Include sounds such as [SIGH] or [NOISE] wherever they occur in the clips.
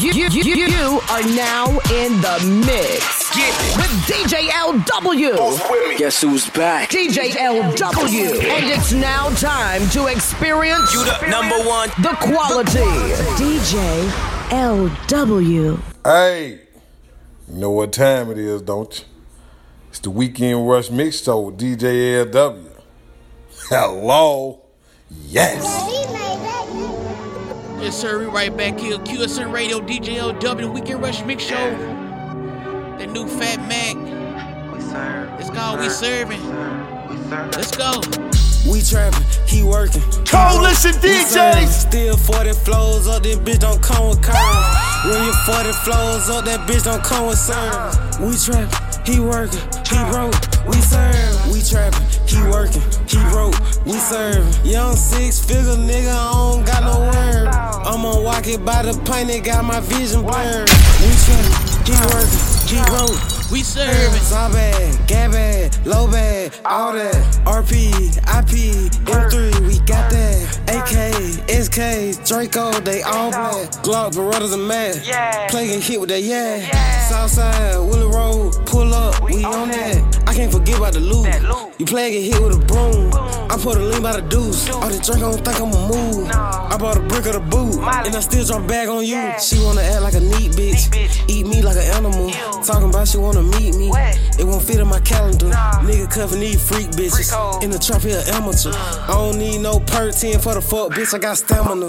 You, you, you, you are now in the mix with DJ LW. Guess who's back? DJ LW. And it's now time to experience You the number one. the quality. DJ LW. Hey, you know what time it is, don't you? It's the Weekend Rush Mix Show with DJ LW. [LAUGHS] Hello. Yes. Yes, sir. We right back here. QSN Radio, DJ LW, Weekend Rush Mix Show. The new Fat Mac. We serve. It's called We Serving. Let's go. We trapping, he working. Coalition We serving. Still 40 flows up, that bitch don't come with curves. When you 40 flows up, that bitch don't come with service. We trapping, he working, he broke. We serve. We trapping, he working, he broke. We serve. Young six figure nigga, I don't got no word. I'ma walk it by the pint, they got my vision blurred. We trapping, he working, he broke. We serving. Saw bad, gab bad, low bad, all that. RP, IP, M3, we got that. AK, SK, Draco, they all black. Glock, Berettas, and mad. Yeah. Play get hit with that, yeah. Southside, Willie Road, pull up, we on that. I can't forget about the loot. You play get hit with a broom. Put a lean by the deuce. All the drink, I don't think I'ma move. I bought a brick of the boot, and I still drop back on you. She wanna act like a neat bitch, eat me like an animal. Talking about she wanna meet me. It won't fit in my calendar. Nigga cuffing these freak bitches. In the trap here, amateur. I don't need no perk 10 for the fuck, bitch. I got stamina.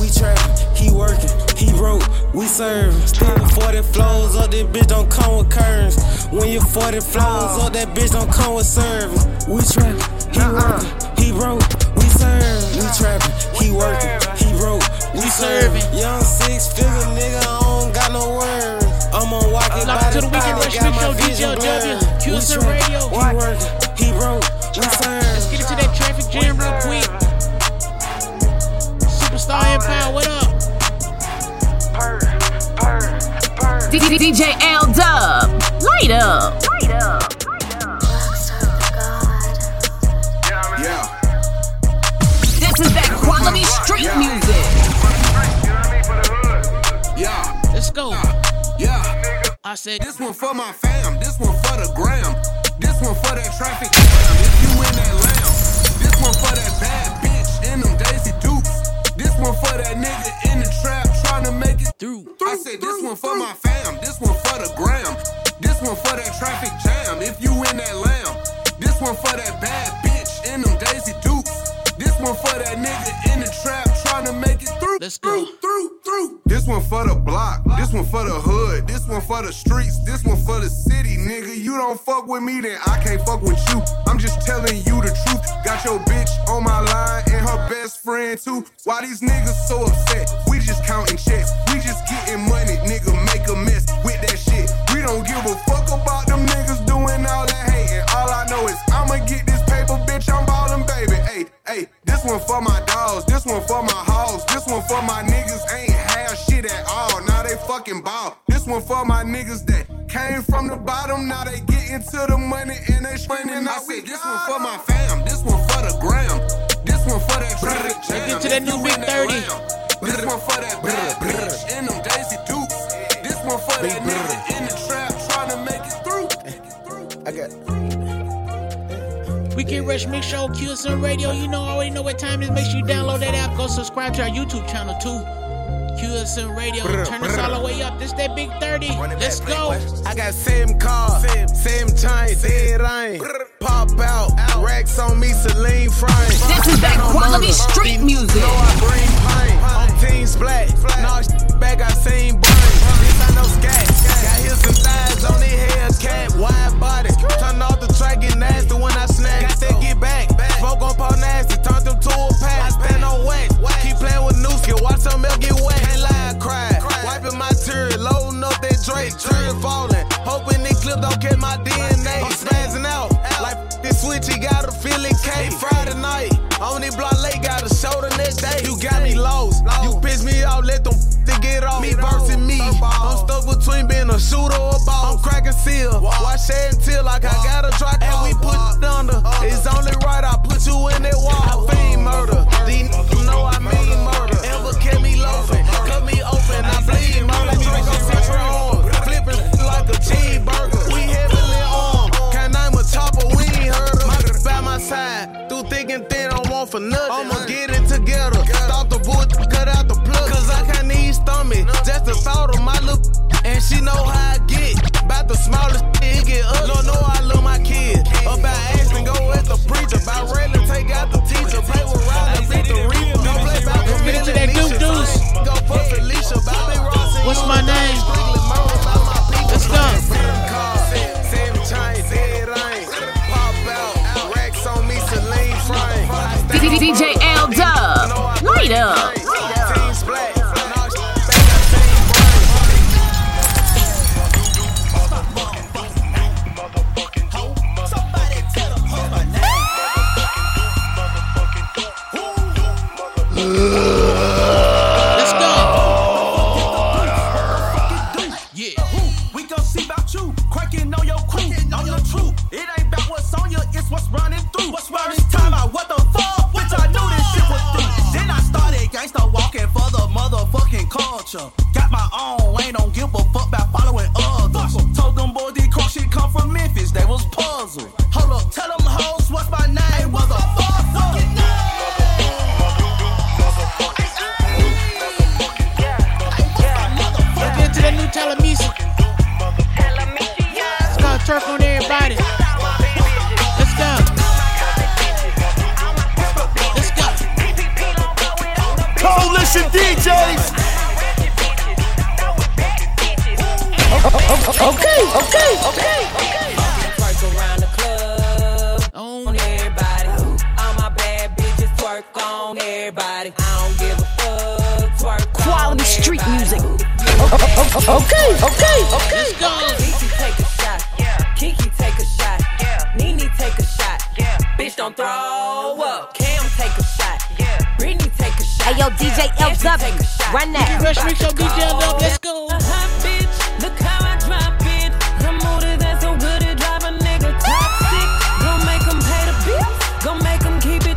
We trapping, he working, he broke, we serve. Still 40 flows up, that bitch don't come with curves. When you 40 flows up, that bitch don't come with service. We trapping, he working, he broke, we serve. We trapping, he working, he broke, we serving. serving. Young six figure nigga, I don't got no words. I'ma walk it Lock by it to the the Weekend style, Rush got Mix my Show, vision DJ blurred. LW, We trapping, Radio. He working, he broke, we serve. Let's get into that traffic jam real quick. Superstar Empire, what up? DJ L Dub. Light up. Yeah. Quality street music. Yeah. Let's go. Yeah. I said, This one for my fam. This one for the gram. This one for that traffic jam. If you in that lamb. This one for that bad bitch in them Daisy Dukes. This one for that nigga in the trap trying to make it through. I said this one for my fam. This one for the gram. This one for that traffic jam. If you in that lamb. This one for that bad bitch in them Daisy Dukes. This one for that nigga one for the block. This one for the hood. This one for the streets. This one for the city, nigga. You don't fuck with me, then I can't fuck with you. I'm just telling you the truth. Got your bitch on my line and her best friend too. Why these niggas so upset? We just counting checks. We just getting money, nigga. Make a mess with that shit. We don't give a fuck about them niggas doing all that hating. All I know is I'ma get this paper, bitch. I'm ballin', baby. Hey, hey, this one for my dogs. This one for my hoes. This one for my niggas Now they ball. This one for my niggas that came from the bottom. Now they get into the money and they screaming. I said this one for my fam. This one for the gram. This one for that traffic jam. get to that new you Big 30. This one for that bad bitch in them Daisy Dukes. This one for that nigga in the trap trying to make it through. I got. We Weekend Rush Mix Show, QSN Radio. You know, already know what time it is. Make sure you download that app. Go subscribe to our YouTube channel too. QSN Radio. Turn us all the way up. This that Big 30. Let's go. I got same car, same same time, same rain. Pop out, racks on me, Celine frame. This is that quality street music. Know I bring pain. I'm teams black. Nah, back I seen brain.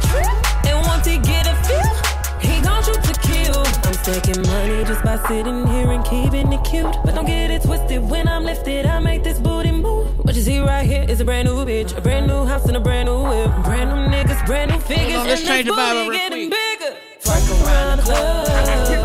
True. And once he get a feel, he gon' shoot to kill. I'm stacking money just by sitting here and keeping it cute. But don't get it twisted when I'm lifted, I make this booty move. What you see right here is a brand new bitch, a brand new house and a brand new whip. Brand new niggas, brand new figures, on, let's and change the vibe real quick. Bigger.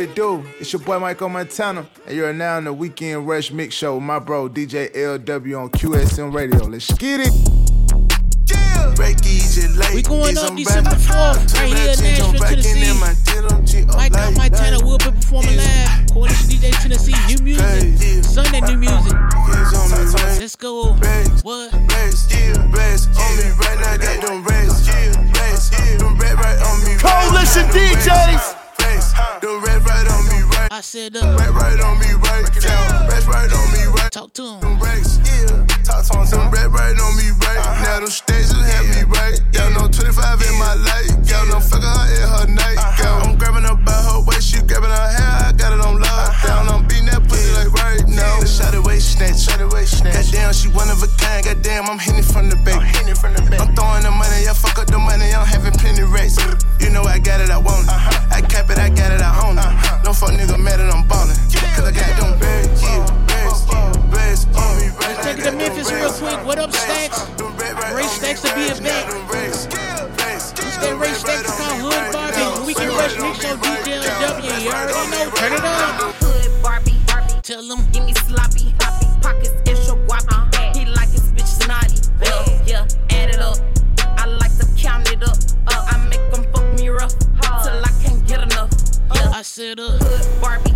It do? It's your boy Michael Montana, and you're now in the Weekend Rush Mix Show with my bro DJ LW on QSN Radio. Let's get it! We going up December 4th, right here in Nashville, Tennessee. Michael Montana will be performing live. Coalition DJ Tennessee, new music. Sunday, new music. Let's go. What? Coalition DJs. I said, uh, Right on me, right. Rest right on me, right. talk to him. Racks, yeah. Talk to Some red right on me, right. Now them stages have me right. Got no 25 in my life. Got no fucker her in her night. Got uh-huh. I'm grabbing her by her waist, she grabbing her hair. I got it on lockdown. Uh-huh. I'm beating that pussy like right now. Shot waist snatch, shot waist snatch. Goddamn, she one of a kind. Goddamn, I'm hitting from the back. I'm from the back. I'm throwing the money, yeah, fuck up the money. I'm having plenty racks. You know I got it, I want it. Uh-huh. I cap it, I got it, I own it. No fuck nigga mad that I'm ballin'. Cause I got them bags, yeah, oh, oh, oh, bags, yeah, bags on me right Let's take it to Memphis real quick. What up, Stacks? Ray Stacks to be a back. It's that Ray Stacks it's called Hood Barbie. Weekend Rush Mix Show DJ W. You already know. Turn it up. Hood Barbie, Barbie. Tell them. Give me sloppy, hoppy, pockets extra guappy. He like his bitch snotty. Yeah, yeah, add it up. I like to count it up. Uh, I make them fuck me rough till I can't get enough. Yeah, I said, uh, hood Barbie,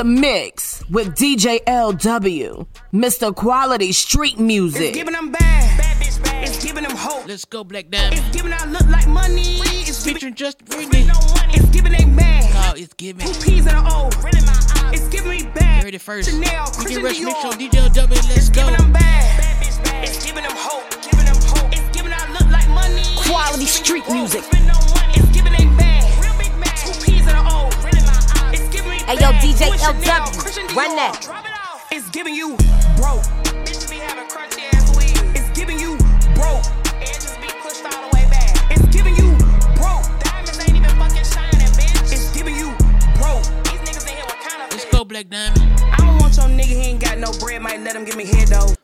the mix with DJ LW, Mr. Quality Street Music. It's giving them bad. bad bitch bad. It's giving them hope. Let's go, Black Diamond. It's giving out look like money. It's Featuring Just Brittany. no money. It's giving they mad. Oh, it's giving. Two P's and an O. Really my eyes. It's giving me bad. Heard it first. Chanel, We Christian can rush mix Dior. show DJ LW. Let's It's go. giving them bad. bad bitch bad. It's giving them hope. Giving them hope. It's giving out look like money. Quality street giving you music. It's giving me Hey, yo. DJ LW, run that. Drop it off. It's giving you broke. Bitches be having crunchy ass weed. It's giving you broke. Edges be pushed all the way back. It's giving you broke. Diamonds ain't even fucking shining, bitch. It's giving you broke. These niggas in here with kind of Let's go, Black Diamond. I don't want your nigga, he ain't got no bread, might let him give me head though.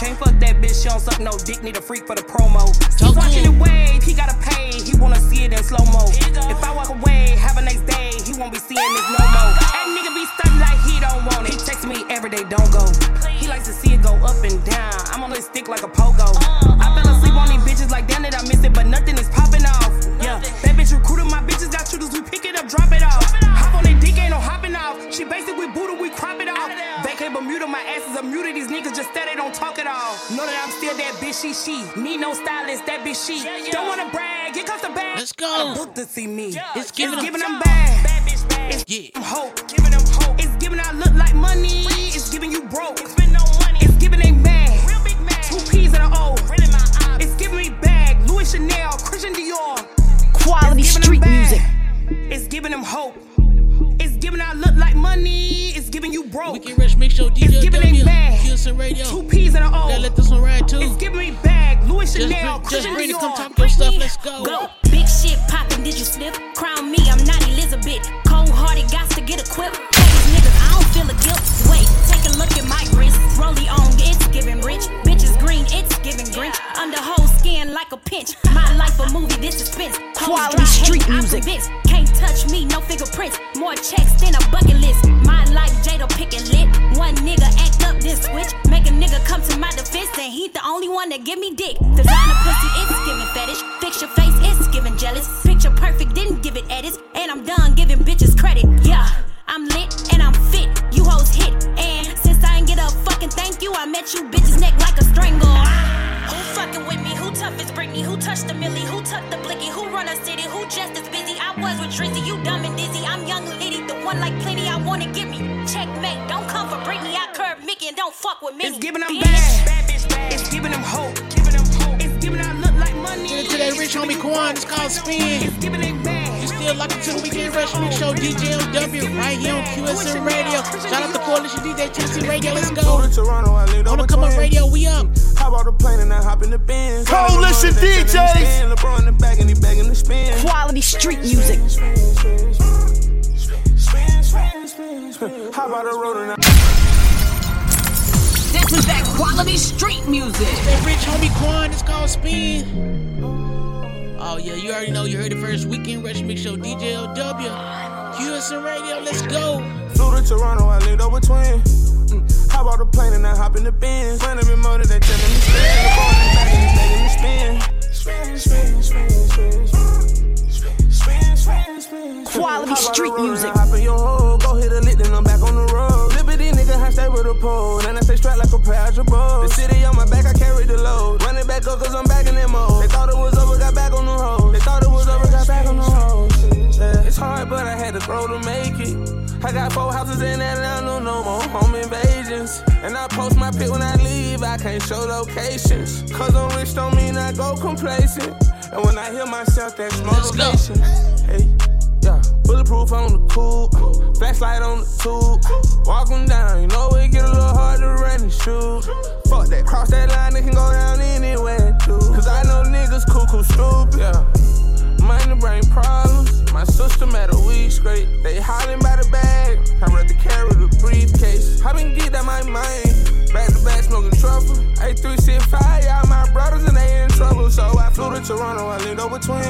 Can't fuck that bitch, she don't suck no dick, need a freak for the promo. He's watching him. it wave, he gotta pay, he wanna see it in slow mo. If I walk away, have a next day, he won't be seeing this no more. That nigga be stunning like he don't want it. He texts me every day, don't go. He likes to see it go up and down. I'm on his stick like a pogo. I fell asleep on these bitches like damn it, I miss it, but nothing is popping off. Yeah, that bitch recruited my bitches, got shooters, we pick it up, drop it off. Hop on that dick, ain't no hopping off. She basically booted, we crop it off. Vacate Bermuda, my ass is a muted. These niggas just steady, don't talk at all. Know that I'm still that bitch, she, she. Need no stylist, that bitch, she. yeah Don't wanna brag, here comes the bag. Let's go. Book to see me. It's giving them- giving them bad. It's Yeah. them hope. Giving them hope. It's giving out look like money. It's giving you broke. It's been no money. It's giving they mad. Real big mad. Two P's and an O. Really my eyes. It's giving me bag. Louis Chanel, Christian Dior. Quality It's giving them street music. It's giving them hope. It's giving out look like money. It's giving you broke. We can rush mix show DJ It's giving they bag. Kielson Radio. Two P's and an O. Gotta let this one ride too. It's giving me bag. Louis Just, Chanel, bring, just bring it. Come talk your stuff. Let's go. Go. Big shit poppin', did you slip? Crown me, I'm not Elizabeth. Cold hearted, got to get equipped. Tell these niggas, I don't feel a guilt. Wait, take a look at my wrist. Rolly on, it's giving rich. Bitches green, it's giving Grinch. Under whole skin like a pinch. My life a movie, this suspense. Clothes Quality dry, street hate, I'm music. Touch me, no fingerprints. More checks than a bucket list. My life, Jada pickin' lit. One nigga act up, then switch. Make a nigga come to my defense, and he the only one that give me dick. Designer pussy, it's giving fetish. Fix your face, it's giving jealous. Picture perfect, didn't give it edits. And I'm done giving bitches credit. Yeah, I'm lit and I'm fit. You hoes hit. And since I ain't get a fucking thank you, I met you bitches neck like a strangle. Who fucking with me? Who tough as Britney? Who touched the millie? Who tucked the blicky? Who run a city? Who just as wanna give me. Checkmate, don't come for Britney. I curve Mickey and don't fuck with me. It's giving them bitch. bad. bad bitch bad. It's giving them hope. Giving them hope. It's giving out look like money. Get it to that rich homie Quan. It's called Spin. It's giving they bad. You still locked into the weekend rush mix show DJ LW right here on QSN Radio. Shout out to Coalition DJ TC Radio. Let's go. On the come up radio, we up. Hop out the plane and I hop in the Benz. Coalition DJs. LeBron in the back and he begging to spin. Quality street music. Hop out the road and I This is that quality street music. That rich homie Quan, it's called Spin. Oh yeah, you already know. You heard the first weekend Rush Mix Show. DJ LW, QSN Radio. Let's go. Flew to Toronto, I lived over twin. Mm. Hop out the plane and I hop in the Benz. Plan every motor that telling me spin. The ball in the back and it's making me spin. Spin, back up, cause I'm back in that mode. They thought it was over, got back on the road. They thought it was over, got back on the road. Yeah, it's hard, but I had to grow to make it. I got four houses in Atlanta, no more home invasions. And I post my pic when I leave, I can't show locations. Cause I'm rich don't mean I go complacent. And when I hear myself, that's motivation. Hey, bulletproof on the coupe, flashlight on the tube. Walking down, you know it get a little hard to run and shoot. Fuck that, cross that line, it can go down anywhere, too. Cause I know niggas cuckoo stupid, yeah. Money bring problems. My sister made a weed scrape. They hollering by the bag. I rather carry the briefcase. I been get that my mind. Back to back smoking truffle. A3 shit fire. Y'all my brothers and they in trouble. So I flew to Toronto. I lived over twin.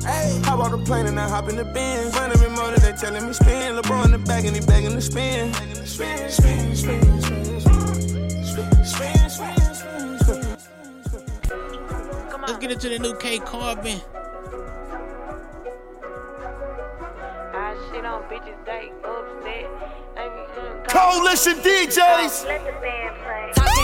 Hey, hop out the plane and I hop in the Benz. Run every motor. They telling me spin. LeBron in the back and he begging to spin. Spin, spin, spin, spin, spin. Spin, spin, spin, spin, spin. Let's get into the new K Carbon. Coalition DJs. Talking down about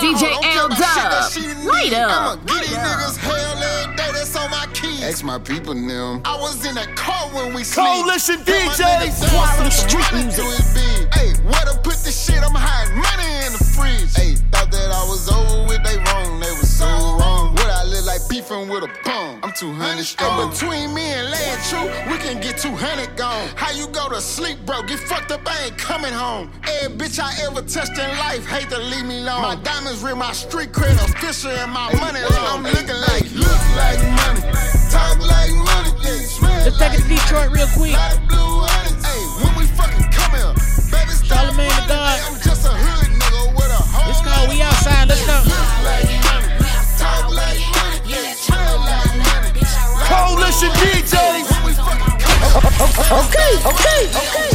DJ don't care about shit that L-Dub. she Light up. I'ma get these niggas hell every day. That's on my keys. Ask my people now. I was in that car when we sleep. Coalition Tell my DJs. niggas down, Quality some street money music. to his. Hey, where to put the shit? I'm hiding money in the fridge. Hey, thought that I was over with. They wrong. They was so wrong. Beefing with a bum. I'm 200 strong. between me and Land True, we can get 200 gone. How you go to sleep, bro? Get fucked up, I ain't coming home. Every bitch I ever touched in life, hate to leave me alone. My diamonds real, my street cred official, and my money long. I'm looking like, look like money, talk like money, yeah, Let's take it to Detroit real quick. Lot of blue honey, hey, when we fucking come here, baby, stop running, God. I'm just a hood nigga with a whole It's called We Outside. Let's go. Look like money, talk like money, Coalition DJs. We fucking Okay, okay, okay.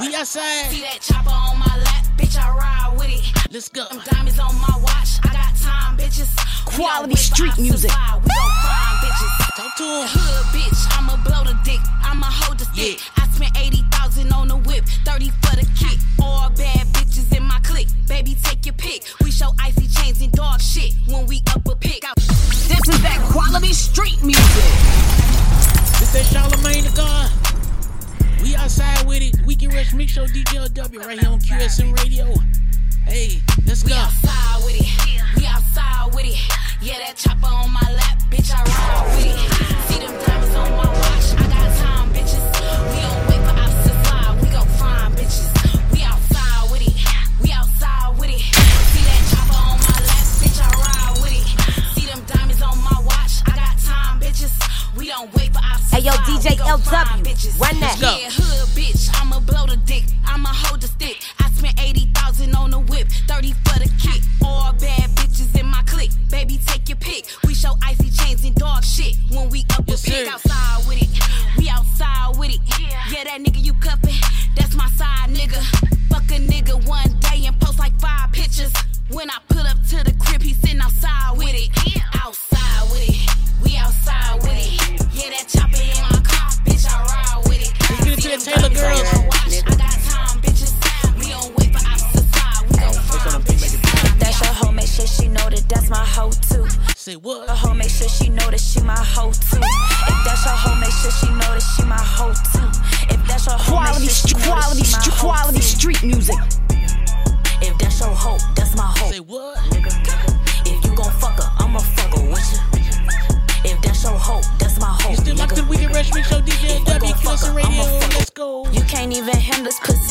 We outside. See that chopper on my lap, bitch, I ride with it. Let's go. Them diamonds on my watch, I got time, bitches. We Quality don't wait for street us to music. slide, We gon' find bitches. Talk to him. Hood bitch, I'ma blow the dick, I'ma hold the stick. Yeah. I spent 80,000 on sure she know that she my hoe too. If that's your quality, sure quality, quality street music. If that's your hope, that's my hope. Say what? If you gon' fuck her, I'ma fuck her with you. If that's your hope, that's my hope. You still like the Weekend Rush Mix Show, DJ and W, Radio. Let's go. You can't even handle this pussy.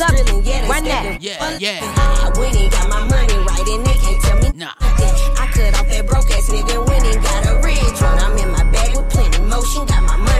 up. yeah, run that. Yeah, yeah. Got my money right, and they can't tell me nothing. I cut off that broke ass nigga when he got a ridge. I'm in my bag with plenty motion, got my money.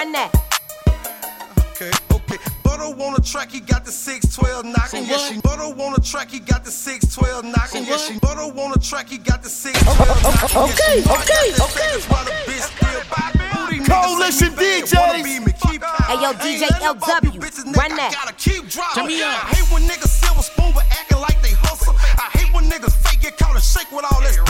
Run that. Okay, okay. Butter on the track, he got the 612 knocking. Yes, she butter on the track, he got the 612 knocking. Yes, she butter on the track, he got the 612 knocking. Okay, okay, okay. okay. Coalition DJs. Hey yo, DJ LW, run that. Gotta keep. I hate when niggas silver spoon but acting like they hustle. I hate when niggas fake get caught and shake with all this.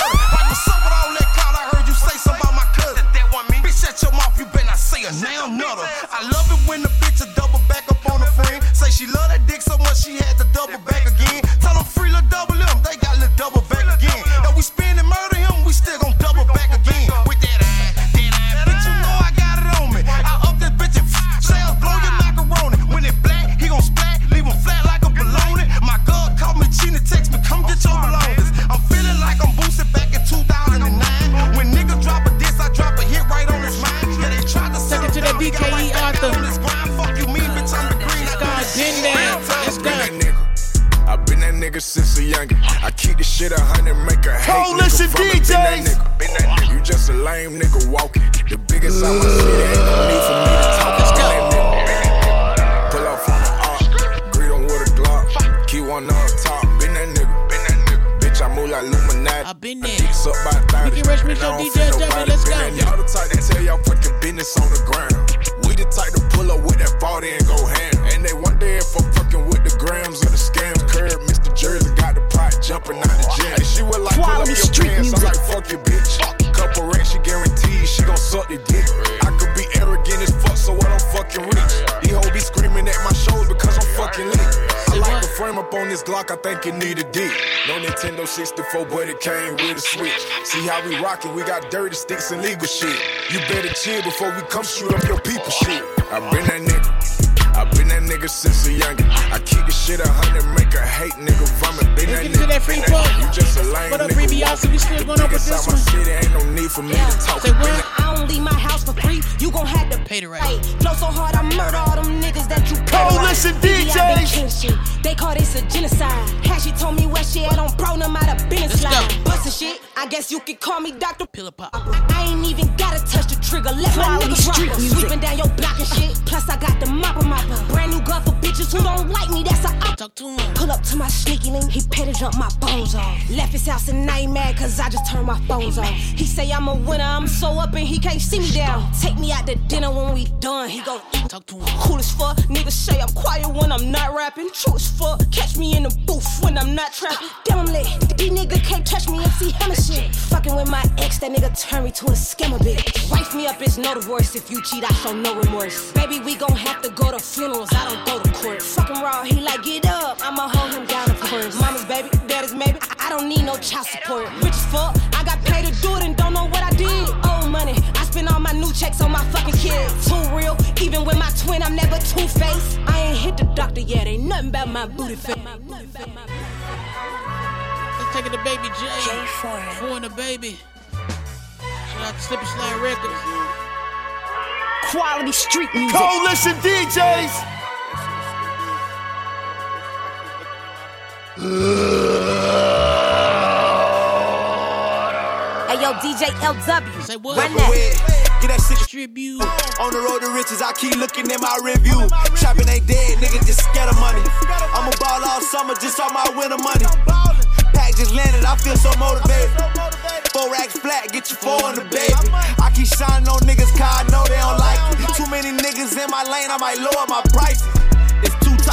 Frame up on this Glock, I think it need a dick. No Nintendo 64, but it came with a switch. See how we rockin', we got dirty sticks and legal shit. You better chill before we come shoot up your people shit. I been that nigga. I been that nigga since a youngin'. I keep the shit a hundred, make a hate nigga vomit. Been that Let's get to nigga. that free been that nigga. You just a lame What up, nigga. Reby Austin? We still going up with this out my one. city, ain't no need for me to talk. Say what? I don't leave my house for free. You gon' have to Pay the rate. Hey, blow so hard I murder all them niggas that you pay Coalition right. Baby, DJs. They call this a genocide. Had she told me where she at on bro, no matter business Let's go. line. Bustin' shit. I guess you could call me Dr. Pillar pop. I ain't even gotta touch the trigger. Let my Quality niggas street rock. music. Sweeping down your block and shit. Plus I got the mopper mopper. Brand new gun for bitches who don't like me. That's a op. Talk to him. Pull up to my sneaky link, he petted jump my bones off. Left his house and I ain't mad cause I just turned my phones off. He say I'm a winner, I'm so up and he can't see me down. Take me out to dinner when we done, he gon' eat. Talk to him. Cool as fuck, niggas say I'm quiet when I'm not rapping. True as fuck, catch me in the booth when I'm not trapping. Uh, damn, I'm lit. These niggas can't touch me and see him shit. Fucking with my ex, that nigga turned me to a scammer bitch. Wife me up is no divorce. If you cheat, I show no remorse. Baby, we gon' have to go to funerals. I don't go to court. Fucking raw, he like get up. I'ma hold him down, of uh, course. Mama's baby, daddy's maybe. I I don't need no child support. Rich as fuck, I got paid to do it and don't know what I did. Uh, my new checks on my fucking kids. Too real, even with my twin, I'm never two faced. I ain't hit the doctor yet, ain't nothing about my booty face. Let's take it to Baby J. J. Four and the baby. Shout out to Slip and Slide Records. Quality street music. Coalition DJs. Hey yo, DJ LW. Say what? Run that. Get that shit Distribute. On the road to riches, I keep looking at my review. Trapping ain't dead, nigga just scared of money. I'ma ball all summer just on my winter money. Pack just landed, I feel so motivated. Four racks flat, get you four in the baby. I keep shining on niggas, cause I know they don't like it. Too many niggas in my lane, I might lower my prices.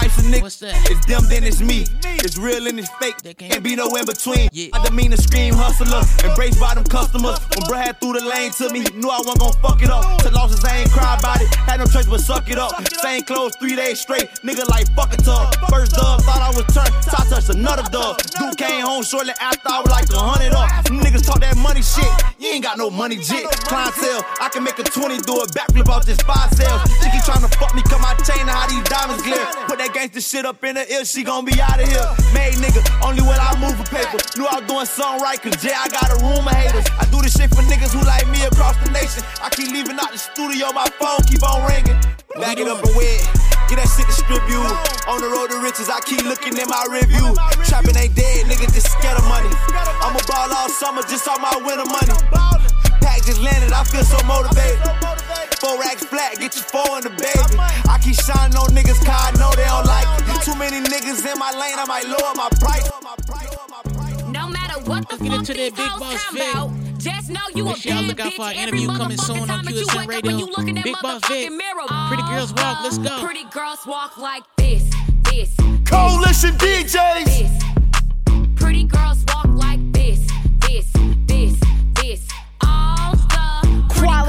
It's two types of niggas. It's them, then it's me. It's real and it's fake. Can't be no in between. I demean a scream hustler, embraced by them customers. When bruh had through the lane to me, he knew I wasn't gon' fuck it up. To losses, I ain't cry about it. Had no choice but suck it up. Same clothes three days straight. Nigga like fuck it up. First dub, thought I was turned. So I touched another dub. Dude came home shortly after I was like a hundred up. Them Niggas talk that money shit. You ain't got no money jit. Clientele, I can make a 20 do a backflip off this five sales. She keep trying to fuck me, cut my chain and how these diamonds glare. Put that gangster shit up in the ear, she gon' be out of here. Made nigga, only when I move for paper. Knew I was doing something right, cause Jay, I got a room of haters. I do this shit for niggas who like me across the nation. I keep leaving out the studio, my phone keep on ringing. Back it up and wet. Get that shit distribute. On the road to riches, I keep looking at my review. Trapping ain't dead, nigga just scared of money. I'ma ball all summer just on my winter money. Pack just landed, I feel so motivated. Four racks flat, get you four in the baby. I keep shining on niggas, cause I know they don't like it. Too many niggas in my lane, I might lower my price. No matter what the fuck into that these big hoes boss come fit. about, Just know you Make a sure y'all bad look out bitch for our every interview coming soon on time that you QSN wake up Radio. and you look in that Big Boss Vic. motherfucking mirror. Pretty Girls Walk, let's oh, go. Pretty girls walk like this, this. Coalition DJs. Pretty girls walk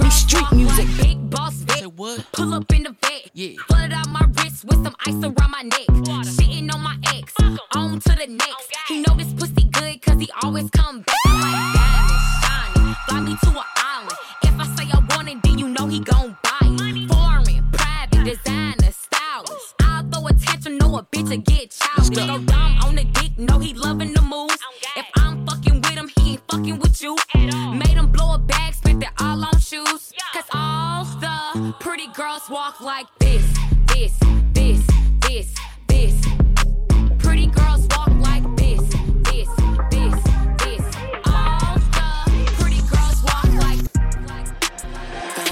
Quality street music. big boss Vic. Pull up in the vet. Yeah. Flooded out my wrist with some ice around my neck. Shitting on my ex. On to the next. He know this pussy good cause he always come back. I like diamonds, shining. Fly me to an island. If I say I want it, then you know he gon' buy it. Foreign, private, designer, stylist. I'll throw a attention, know a bitch to get childish. Go dumb on girls walk like this, this, this, this, this. Pretty girls walk like this, this, this, this. All the pretty girls walk like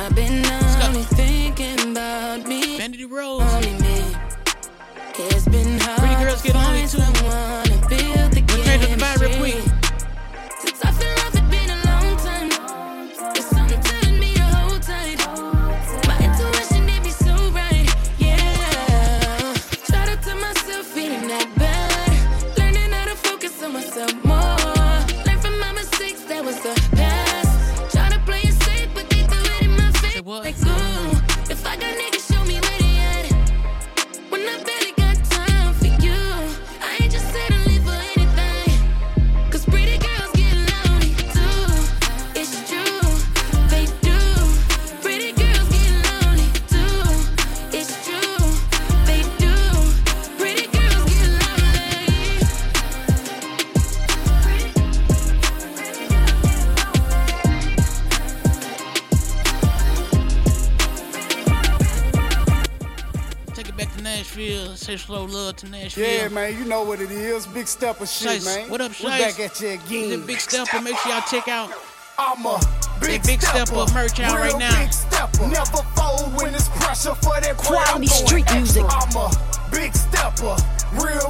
I've been Nashville. Say slow love to Nashville. Yeah, man, you know what it is. Big step of shit, Shice, man. What up, We're back at you again. The Big Stepper. Make sure y'all check out. I'm a Big, big Stepper merch out right now. Big stepper. Never fold when it's pressure for that Quality street extra. music. I'm a big stepper, real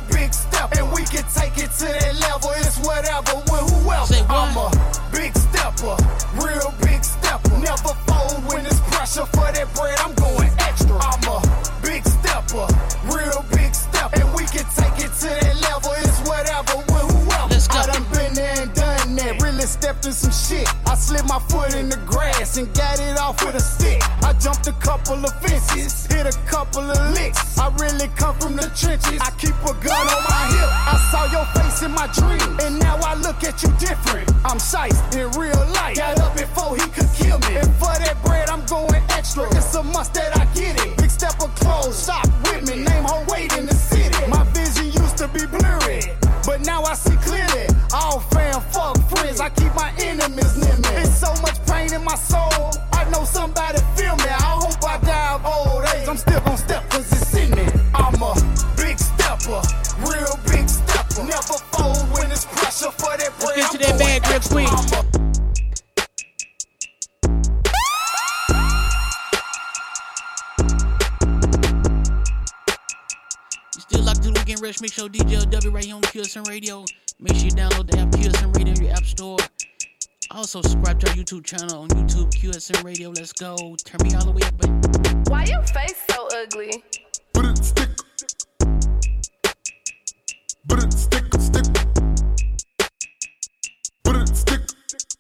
channel on YouTube, QSN Radio. Let's go. Turn me all the way up. baby. Why your face so ugly?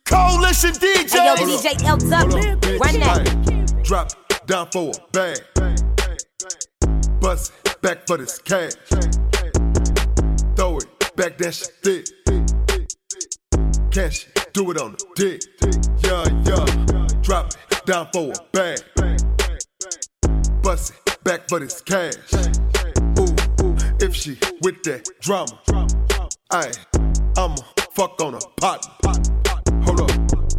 Coalition DJ. Hey, yo, DJs. DJ LW, run that. Drop down for a bag. Bust back for this cash. Throw it back, that shit thick. Cash it, do it on the dick. Yeah, yeah. Drop it down for a bag. Bust it back for this cash. Ooh, ooh, if she with that drama, I, I'ma fuck on a partner.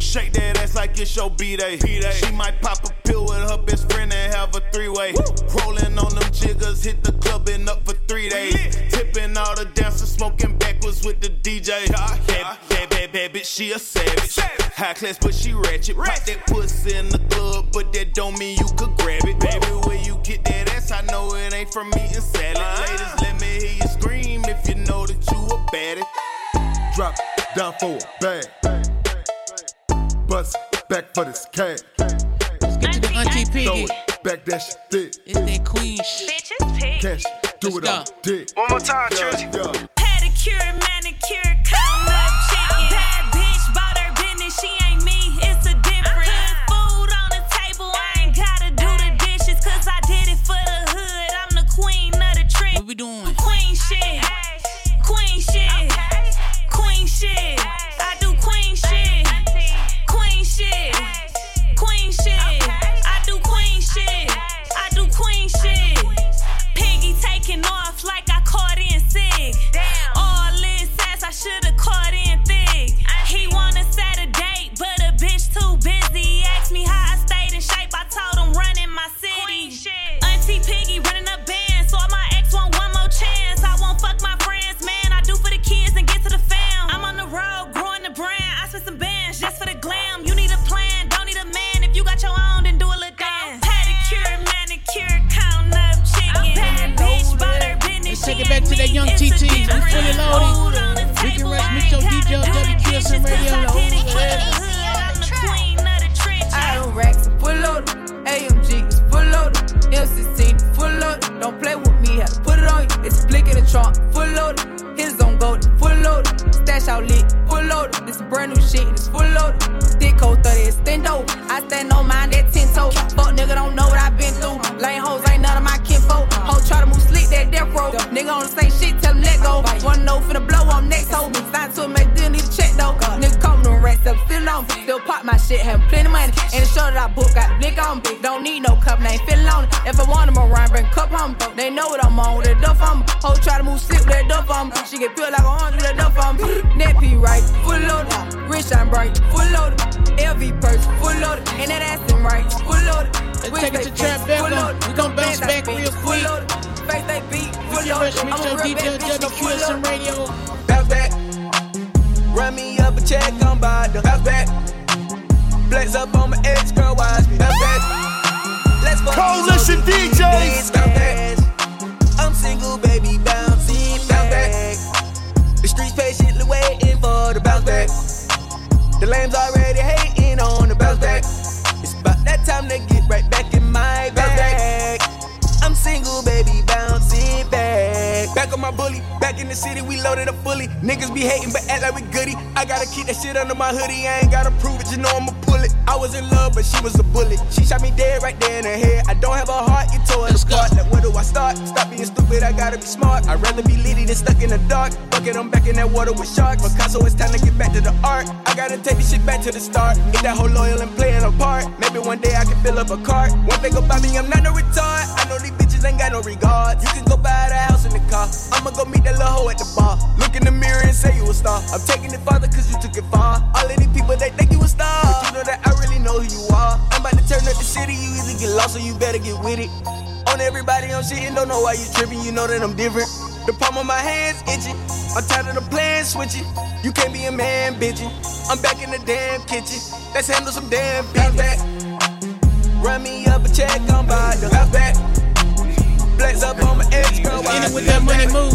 Shake that ass like it's your B-Day. She might pop a pill with her best friend and have a three-way. Rolling on them jiggers, hit the club and up for three days. Tipping all the dancers, smoking backwards with the DJ. Bad, bad, bad, bad bitch, she a savage. High class, but she ratchet. Pop that pussy in the club, but that don't mean you could grab it. Baby, where you get that ass, I know it ain't from eating salad. Uh-huh. Ladies, let me hear you scream if you know that you a baddie. Drop down for a bag. Bust back for this cash. Let's get to the Auntie Piggy. Back that shit thick. It's that queen shit. Cash, do it on dick. One more time, yeah, Trisha. yeah. Pedicure, manicure, on. Still pop my shit, have plenty money. And the show that I book got blick on me. Don't need no cup, ain't feeling on it. If I want them around, bring cup home. They know what I'm on with that duff on me. Hoes try to move slick with that duff on me. She get feel like a orange with that duff on me. Net P right, full loaded. Rich and bright, full loaded. LV purse, full loaded. And that ass in right, full loaded. Let's take it to Trap Bethel. We gon' bounce back real quick. Face they beat, full We loaded. I'm a real DJ bad bitch, full loaded. Bounce. Run me up a check, I'm by the bounce back. Flex up on my ex girl, watch me bounce back. Let's fuck Coalition DJs. Bounce back. I'm single, baby, bouncing bounce back. The streets patiently waiting for the bounce back. The lames already hating on the bounce back. It's about that time to get right back in my bag. I'm single, baby, bouncing back. On my bully, back in the city, we loaded up fully. Niggas be hating, but act like we goody. I gotta keep that shit under my hoodie, I ain't gotta prove it, you know I'ma pull it. I was in love, but she was a bullet. She shot me dead right there in the head. I don't have a heart, you tore it apart. Like, where do I start? Stop being stupid, I gotta be smart. I'd rather be litty than stuck in the dark. Fuck it, I'm back in that water with sharks. Picasso, it's time to get back to the art. I gotta take this shit back to the start. Get that whole loyal and playing a part. Maybe one day I can fill up a cart. One thing about me, I'm not no retard. I know these bitches ain't got no regard. You can go buy the house in the car. I'ma go meet that little hoe at the bar. Look in the mirror and say you a star. I'm taking it farther cause you took it far. All of these people, they think you a star. But you know that I really know who you are. I'm about to turn up the city. You either get lost or you better get with it. On everybody I'm shitting, don't know why you tripping. You know that I'm different. The palm of my hands itching. I'm tired of the plan switching. You can't be a man bitching. I'm back in the damn kitchen. Let's handle some damn business. Run me up a check, I'm by the back. Flex up on my ex girl. In it with that money move.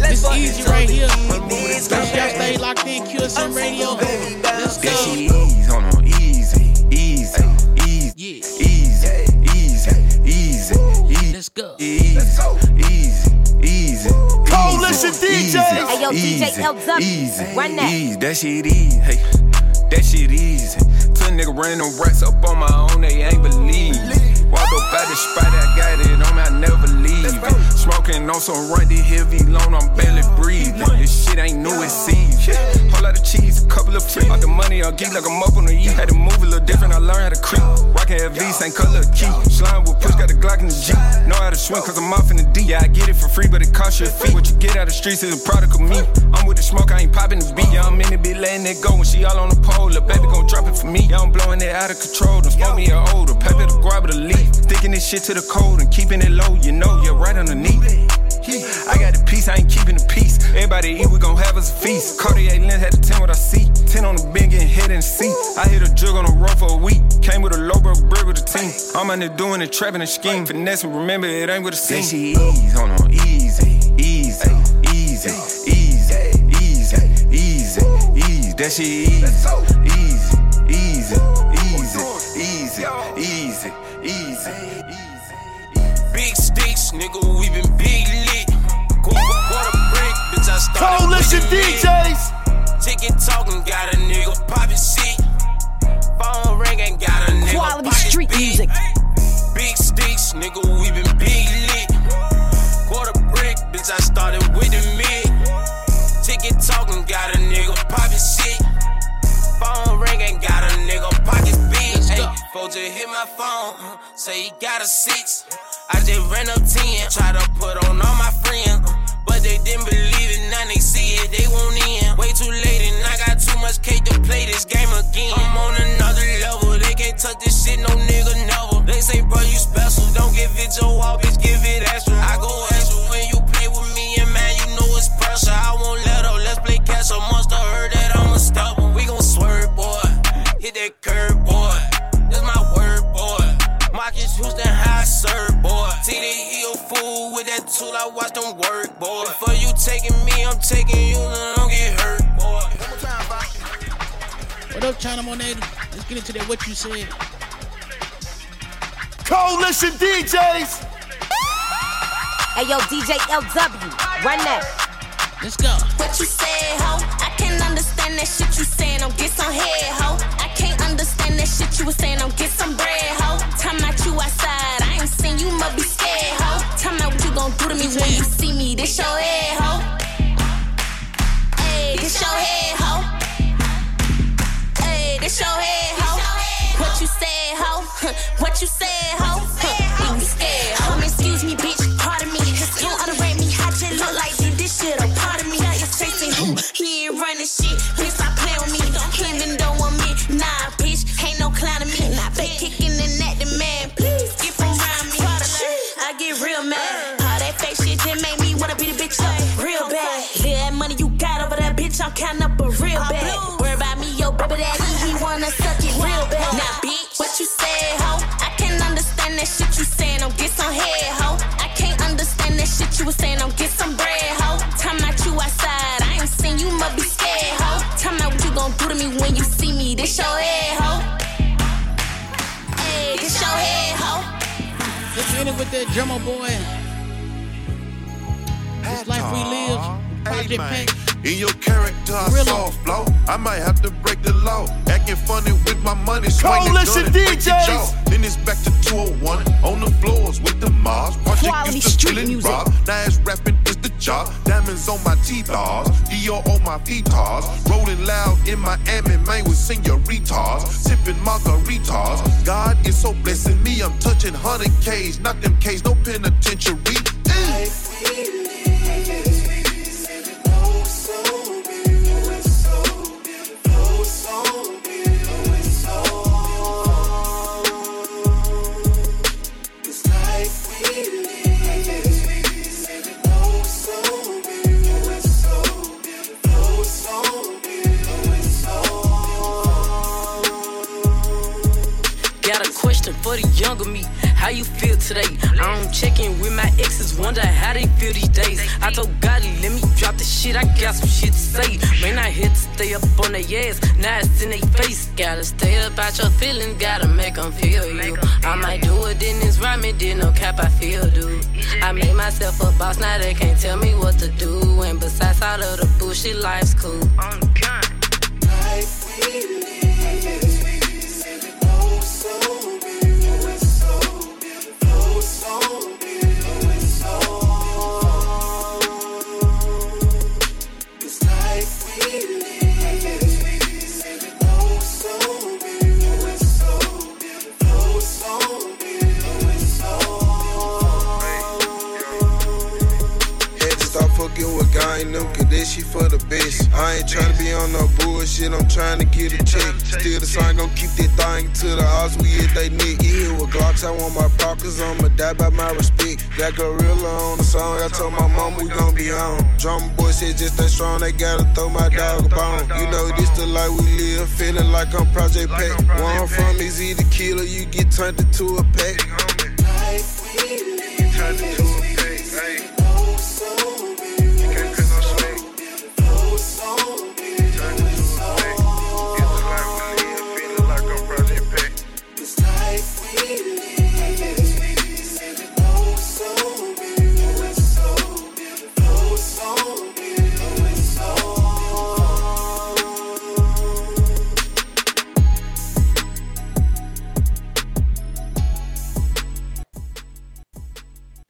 It's easy right here. Make sure y'all stay locked in QSN Radio. Let's That go. shit easy, hold on, easy, easy, easy, easy, easy, easy, easy. Let's go. Easy, easy, easy. Coalition easy, DJs. easy, Hey, yo, DJ easy, LW, Easy, run that. easy. That shit easy. Hey, that shit easy. Two nigga running them rats up on my own, they ain't believe. Walked up out the spot, I got it on I never leave it. Smoking on some run, heavy loan, I'm barely breathing. This shit ain't new, it's easy. Whole lot of cheese, a couple of free. All the money I'll geek like I'm up on the E. Had to move a little different, I learned how to creep. Rockin' LV, same color key. Slime with push, got a Glock in the Jeep. Know how to swim, cause I'm off in the D. Yeah, I get it for free, but it costs you a fee. What you get out of the streets is a product of me. I'm with the smoke, I ain't popping the beat. Yeah, I'm in it, be letting it go when she all on the pole. The baby gon' drop it for me. Yeah, I'm blowing it out of control. Don't smoke me a older. Pepper the grab of the leaf. Sticking this shit to the cold and keeping it low. You know, you're right underneath. I got the peace, I ain't keeping the peace. Everybody eat, we gon' have us a feast. Cartier lens had the 10 what I see. 10 on the big and hit and see. I hit a jug on the road for a week. Came with a low bro brick with a team. I'm out there doing it, trapping and scheme. Finesse, remember it ain't what it seems. shit easy, hold on, easy, easy, easy, easy, easy, easy, easy. That easy, easy, easy, easy, nigga, we been big lit. Quarter brick, bitch, I started Coalition with the DJs. Ticket talking, got a nigga poppin' shit. Phone ringing, got a nigga Quality street big. music. Big sticks, nigga, we been big lit. Quarter brick, bitch, I started with the mid. Ticket talking, got a nigga poppin' shit. Phone ringing, got a nigga just hit my phone, uh, say he got a six. I just ran up 10, try to put on all my friends. But they didn't believe it, now they see it, they won't in. Way too late, and I got too much cake to play this game again. I'm on another level, they can't touch this shit, no nigga never. They say, bro, you special, don't give it your all, bitch, give it extra Houston, high serve, boy. TD, he a fool with that tool, I watch them work, boy. For you taking me, I'm taking you, then don't get hurt, boy. What up, China Monet? Let's get into that. What you said. Coalition DJs. Hey yo, DJ LW, run that. Let's go. What you say, ho? I can't understand that shit you saying. Don't get some head, ho. I that shit you was saying. Don't get some bread, ho. Tell me you outside. I ain't seen you, must be scared, ho. Tell me what you gon' do to me when you see me. This your head, ho. Hey, this your head, ho. Hey, this your head, ho. What you say, ho? [LAUGHS] What you say, Let's get it with that drummer boy. This life we live. Project Pack. In your character, I soft blow. I might have to break the law. Acting funny with my money, swinging Coalition gun and break DJs. Then it's back to 201 on the floors with the Mars. Project Quality street music. rob. Now it's rapping job. Diamonds on my T-bars, Dior on my feetars. Rolling loud in Miami, man, with senoritas. Sipping margaritas. God is so blessing me. I'm touching 100 K's, not them K's, no penitentiary. Got for the younger me. How you feel today? I'm checking with my exes, wonder how they feel these days. I told God, let me drop the shit, I got some shit to say. Man, I had to stay up on their ass, now it's in their face. Gotta stay about your feelings, gotta make them feel you. I might do it, then it's right, me, then no cap, I feel, dude. I made myself a boss, now they can't tell me what to do. And besides all of the bullshit, life's cool. Had fucking with guy them, cause that shit for the best. I ain't tryna be on no bullshit, I'm tryna get a check. Still the sign gon' keep that thing to the odds, we hit they neck. You hear with Glocks, I want my pockets, I'ma die by my respect. Got Gorilla on the song, I told my mom we gon' be on. Drummer boy said just that strong, they gotta throw my dog a bone. You know this the life we live, feeling like I'm Project Pack. Where I'm from is either killer, you get turned into a pack. Turned into a pack, ayy.